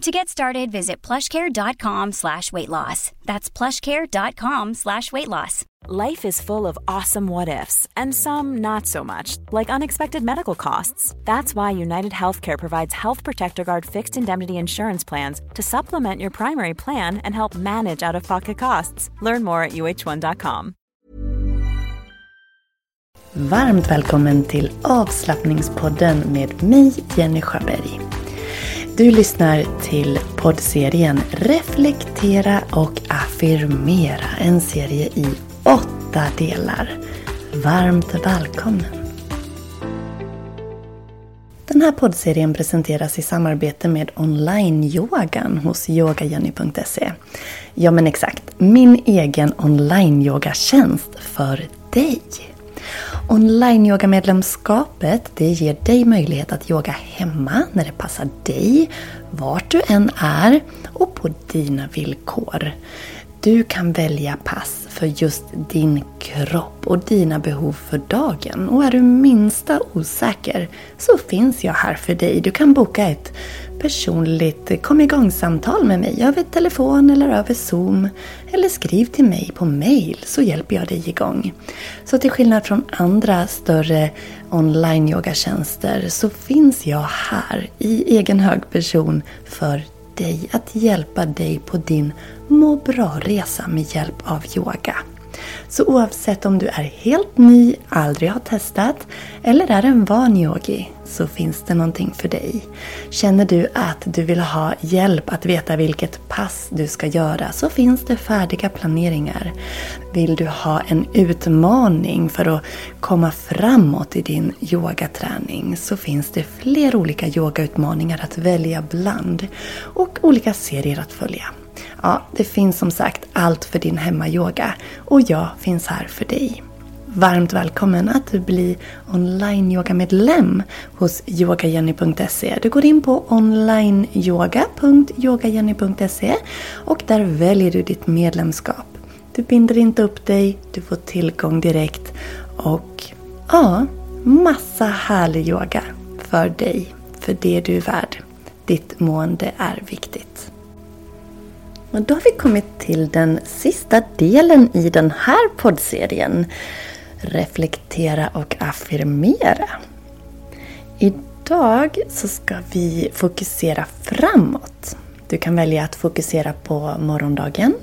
To get started, visit plushcare.com slash weight loss. That's plushcare.com slash weight loss. Life is full of awesome what ifs, and some not so much, like unexpected medical costs. That's why United Healthcare provides Health Protector Guard fixed indemnity insurance plans to supplement your primary plan and help manage out of pocket costs. Learn more at uh1.com. Varmt välkommen till avslappningspodden med mig, Jenny Sjöberg. Du lyssnar till poddserien Reflektera och affirmera. En serie i åtta delar. Varmt välkommen! Den här poddserien presenteras i samarbete med online-yogan hos yogajenny.se. Ja men exakt, min egen online-yogatjänst för dig. Online-yogamedlemskapet det ger dig möjlighet att yoga hemma när det passar dig, vart du än är och på dina villkor. Du kan välja pass för just din kropp och dina behov för dagen. Och är du minsta osäker så finns jag här för dig. Du kan boka ett personligt kom igång-samtal med mig över telefon eller över Zoom. Eller skriv till mig på mail så hjälper jag dig igång. Så till skillnad från andra större online-yogatjänster så finns jag här i egen hög person för dig att hjälpa dig på din må bra-resa med hjälp av yoga. Så oavsett om du är helt ny, aldrig har testat eller är en van yogi så finns det någonting för dig. Känner du att du vill ha hjälp att veta vilket pass du ska göra så finns det färdiga planeringar. Vill du ha en utmaning för att komma framåt i din yogaträning så finns det fler olika yogautmaningar att välja bland och olika serier att följa. Ja, det finns som sagt allt för din hemmayoga och jag finns här för dig. Varmt välkommen att bli online-yogamedlem hos yogajenny.se. Du går in på onlineyoga.yogajenny.se och där väljer du ditt medlemskap. Du binder inte upp dig, du får tillgång direkt och ja, massa härlig yoga för dig, för det du är värd. Ditt mående är viktigt. Och då har vi kommit till den sista delen i den här poddserien. Reflektera och affirmera. Idag så ska vi fokusera framåt. Du kan välja att fokusera på morgondagen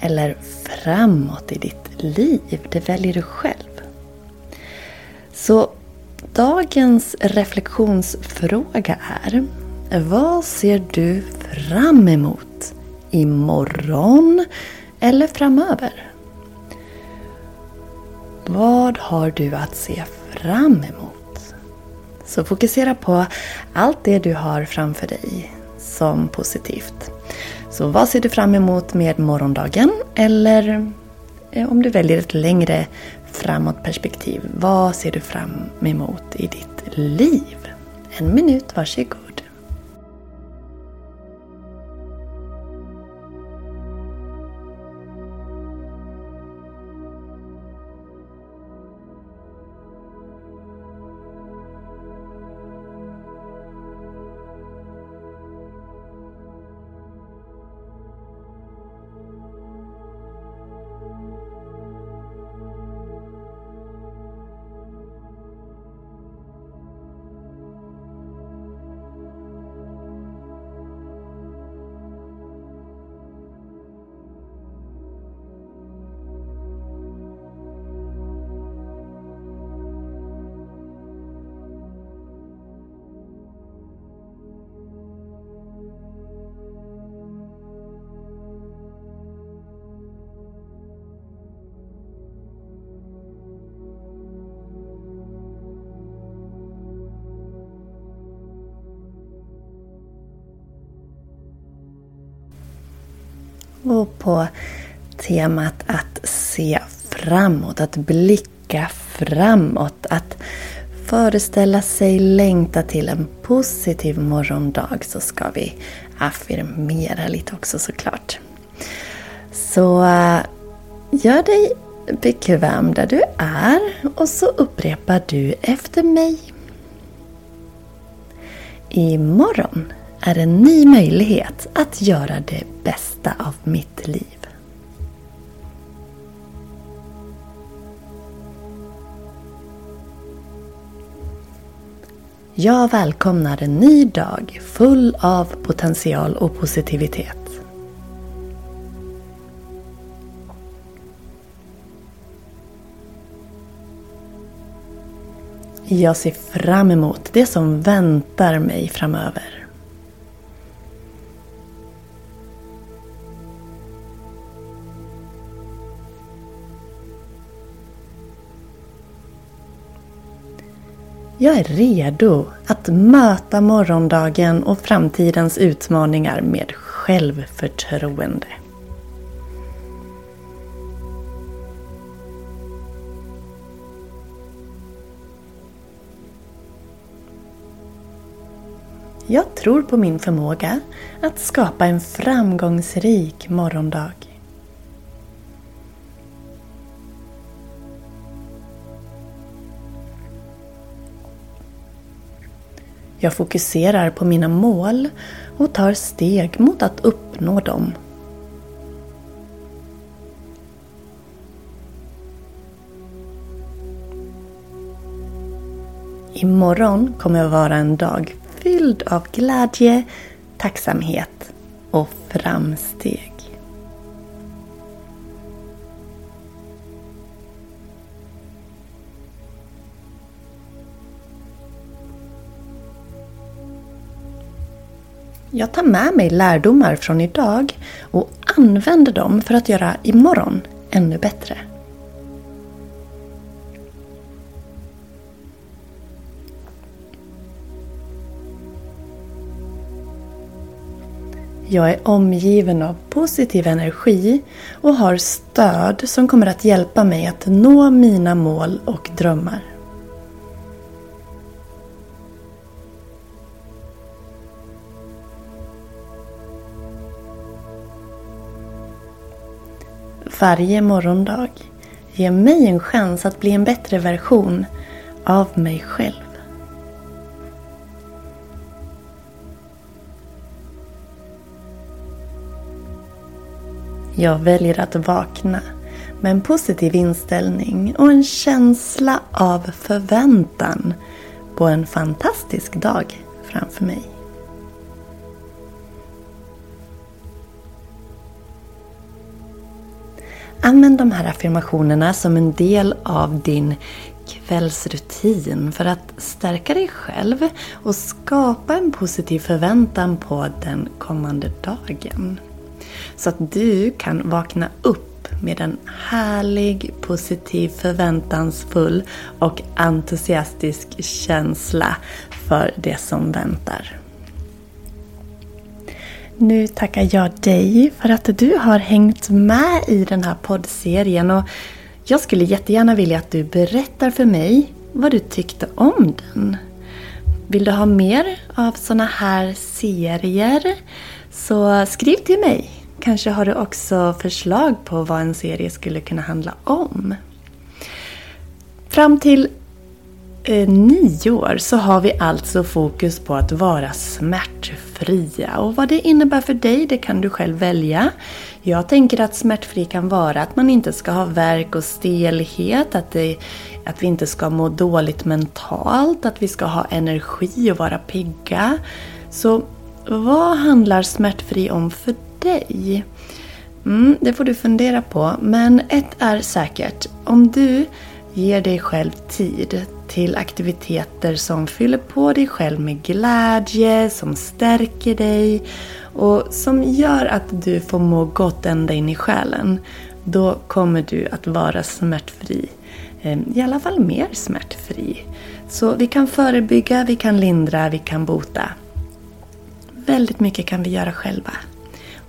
eller framåt i ditt liv. Det väljer du själv. Så dagens reflektionsfråga är Vad ser du fram emot imorgon eller framöver? Vad har du att se fram emot? Så fokusera på allt det du har framför dig som positivt. Så vad ser du fram emot med morgondagen? Eller eh, om du väljer ett längre framåtperspektiv, vad ser du fram emot i ditt liv? En minut, varsågod. Och på temat att se framåt, att blicka framåt, att föreställa sig längta till en positiv morgondag så ska vi affirmera lite också såklart. Så eh, gör dig bekväm där du är och så upprepar du efter mig. Imorgon är en ny möjlighet att göra det bästa av mitt liv. Jag välkomnar en ny dag full av potential och positivitet. Jag ser fram emot det som väntar mig framöver. Jag är redo att möta morgondagen och framtidens utmaningar med självförtroende. Jag tror på min förmåga att skapa en framgångsrik morgondag. Jag fokuserar på mina mål och tar steg mot att uppnå dem. Imorgon kommer att vara en dag fylld av glädje, tacksamhet och framsteg. Jag tar med mig lärdomar från idag och använder dem för att göra imorgon ännu bättre. Jag är omgiven av positiv energi och har stöd som kommer att hjälpa mig att nå mina mål och drömmar. Varje morgondag ger mig en chans att bli en bättre version av mig själv. Jag väljer att vakna med en positiv inställning och en känsla av förväntan på en fantastisk dag framför mig. Använd de här affirmationerna som en del av din kvällsrutin för att stärka dig själv och skapa en positiv förväntan på den kommande dagen. Så att du kan vakna upp med en härlig, positiv, förväntansfull och entusiastisk känsla för det som väntar. Nu tackar jag dig för att du har hängt med i den här poddserien och jag skulle jättegärna vilja att du berättar för mig vad du tyckte om den. Vill du ha mer av såna här serier så skriv till mig. Kanske har du också förslag på vad en serie skulle kunna handla om. Fram till eh, nio år så har vi alltså fokus på att vara smärtfria. Och vad det innebär för dig, det kan du själv välja. Jag tänker att smärtfri kan vara att man inte ska ha värk och stelhet, att, det, att vi inte ska må dåligt mentalt, att vi ska ha energi och vara pigga. Så vad handlar smärtfri om för dig? Mm, det får du fundera på. Men ett är säkert. Om du ger dig själv tid till aktiviteter som fyller på dig själv med glädje, som stärker dig och som gör att du får må gott ända in i själen. Då kommer du att vara smärtfri. Ehm, I alla fall mer smärtfri. Så vi kan förebygga, vi kan lindra, vi kan bota. Väldigt mycket kan vi göra själva.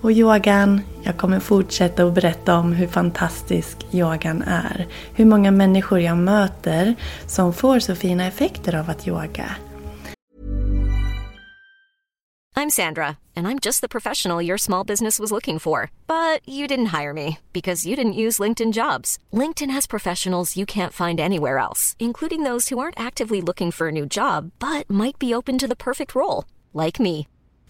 Och yogan, jag kommer fortsätta att berätta om hur fantastisk yogan är. Hur många människor jag möter som får så fina effekter av att yoga. I'm Sandra and I'm just the professional your small business was looking for. But you didn't hire me because you didn't use LinkedIn jobs. LinkedIn has professionals you can't find anywhere else, including those who aren't actively looking for a new job but might be open to the perfect role, like me.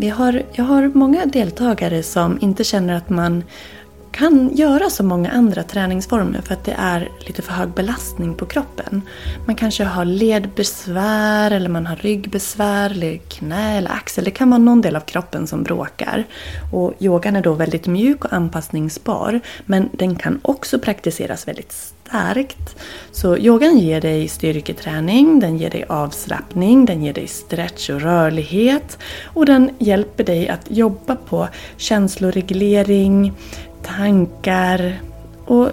Vi har, jag har många deltagare som inte känner att man kan göra så många andra träningsformer för att det är lite för hög belastning på kroppen. Man kanske har ledbesvär eller man har ryggbesvär eller knä eller axel. Det kan vara någon del av kroppen som bråkar. Och yogan är då väldigt mjuk och anpassningsbar men den kan också praktiseras väldigt starkt. Så yogan ger dig styrketräning, den ger dig avslappning, den ger dig stretch och rörlighet och den hjälper dig att jobba på känsloreglering, tankar och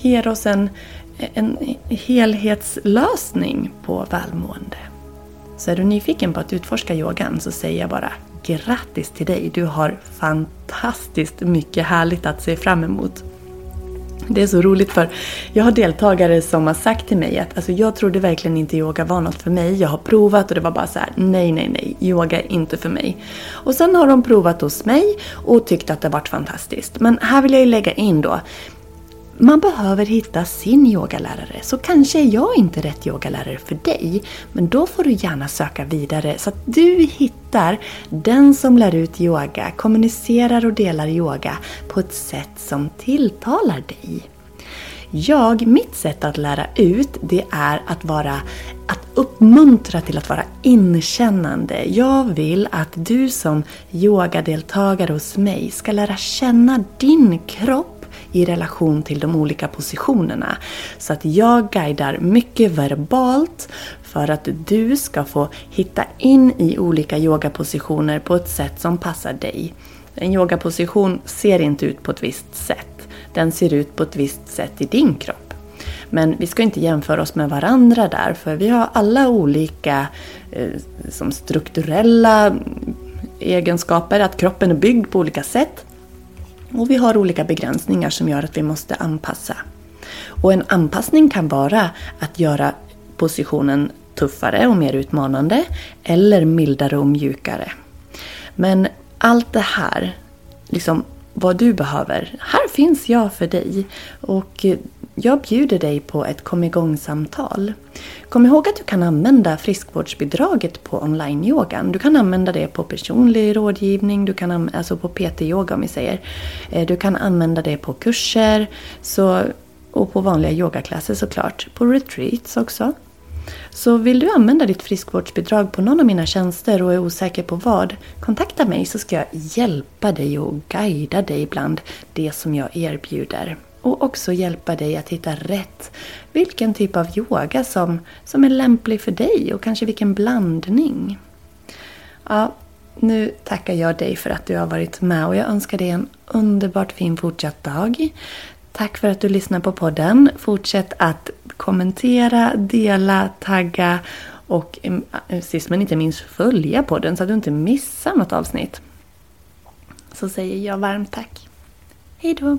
ger oss en, en helhetslösning på välmående. Så är du nyfiken på att utforska yogan så säger jag bara grattis till dig. Du har fantastiskt mycket härligt att se fram emot. Det är så roligt för jag har deltagare som har sagt till mig att alltså, jag trodde verkligen inte yoga var något för mig. Jag har provat och det var bara så här: nej, nej, nej, yoga är inte för mig. Och sen har de provat hos mig och tyckt att det har varit fantastiskt. Men här vill jag ju lägga in då, man behöver hitta sin yogalärare. Så kanske är jag inte rätt yogalärare för dig. Men då får du gärna söka vidare så att du hittar den som lär ut yoga, kommunicerar och delar yoga på ett sätt som tilltalar dig. Jag, mitt sätt att lära ut, det är att vara att uppmuntra till att vara inkännande. Jag vill att du som yogadeltagare hos mig ska lära känna din kropp i relation till de olika positionerna. Så att jag guidar mycket verbalt för att du ska få hitta in i olika yogapositioner på ett sätt som passar dig. En yogaposition ser inte ut på ett visst sätt. Den ser ut på ett visst sätt i din kropp. Men vi ska inte jämföra oss med varandra där, för vi har alla olika eh, som strukturella egenskaper, att kroppen är byggd på olika sätt. Och vi har olika begränsningar som gör att vi måste anpassa. Och en anpassning kan vara att göra positionen tuffare och mer utmanande eller mildare och mjukare. Men allt det här, liksom vad du behöver, här finns jag för dig. Och jag bjuder dig på ett kom igång-samtal. Kom ihåg att du kan använda friskvårdsbidraget på online-yogan. Du kan använda det på personlig rådgivning, du kan alltså på PT-yoga om vi säger. Eh, du kan använda det på kurser så, och på vanliga yogaklasser såklart. På retreats också. Så vill du använda ditt friskvårdsbidrag på någon av mina tjänster och är osäker på vad, kontakta mig så ska jag hjälpa dig och guida dig bland det som jag erbjuder och också hjälpa dig att hitta rätt. Vilken typ av yoga som, som är lämplig för dig och kanske vilken blandning. Ja, nu tackar jag dig för att du har varit med och jag önskar dig en underbart fin fortsatt dag. Tack för att du lyssnar på podden. Fortsätt att kommentera, dela, tagga och mm, äh, sist men inte minst följa podden så att du inte missar något avsnitt. Så säger jag varmt tack. Hejdå!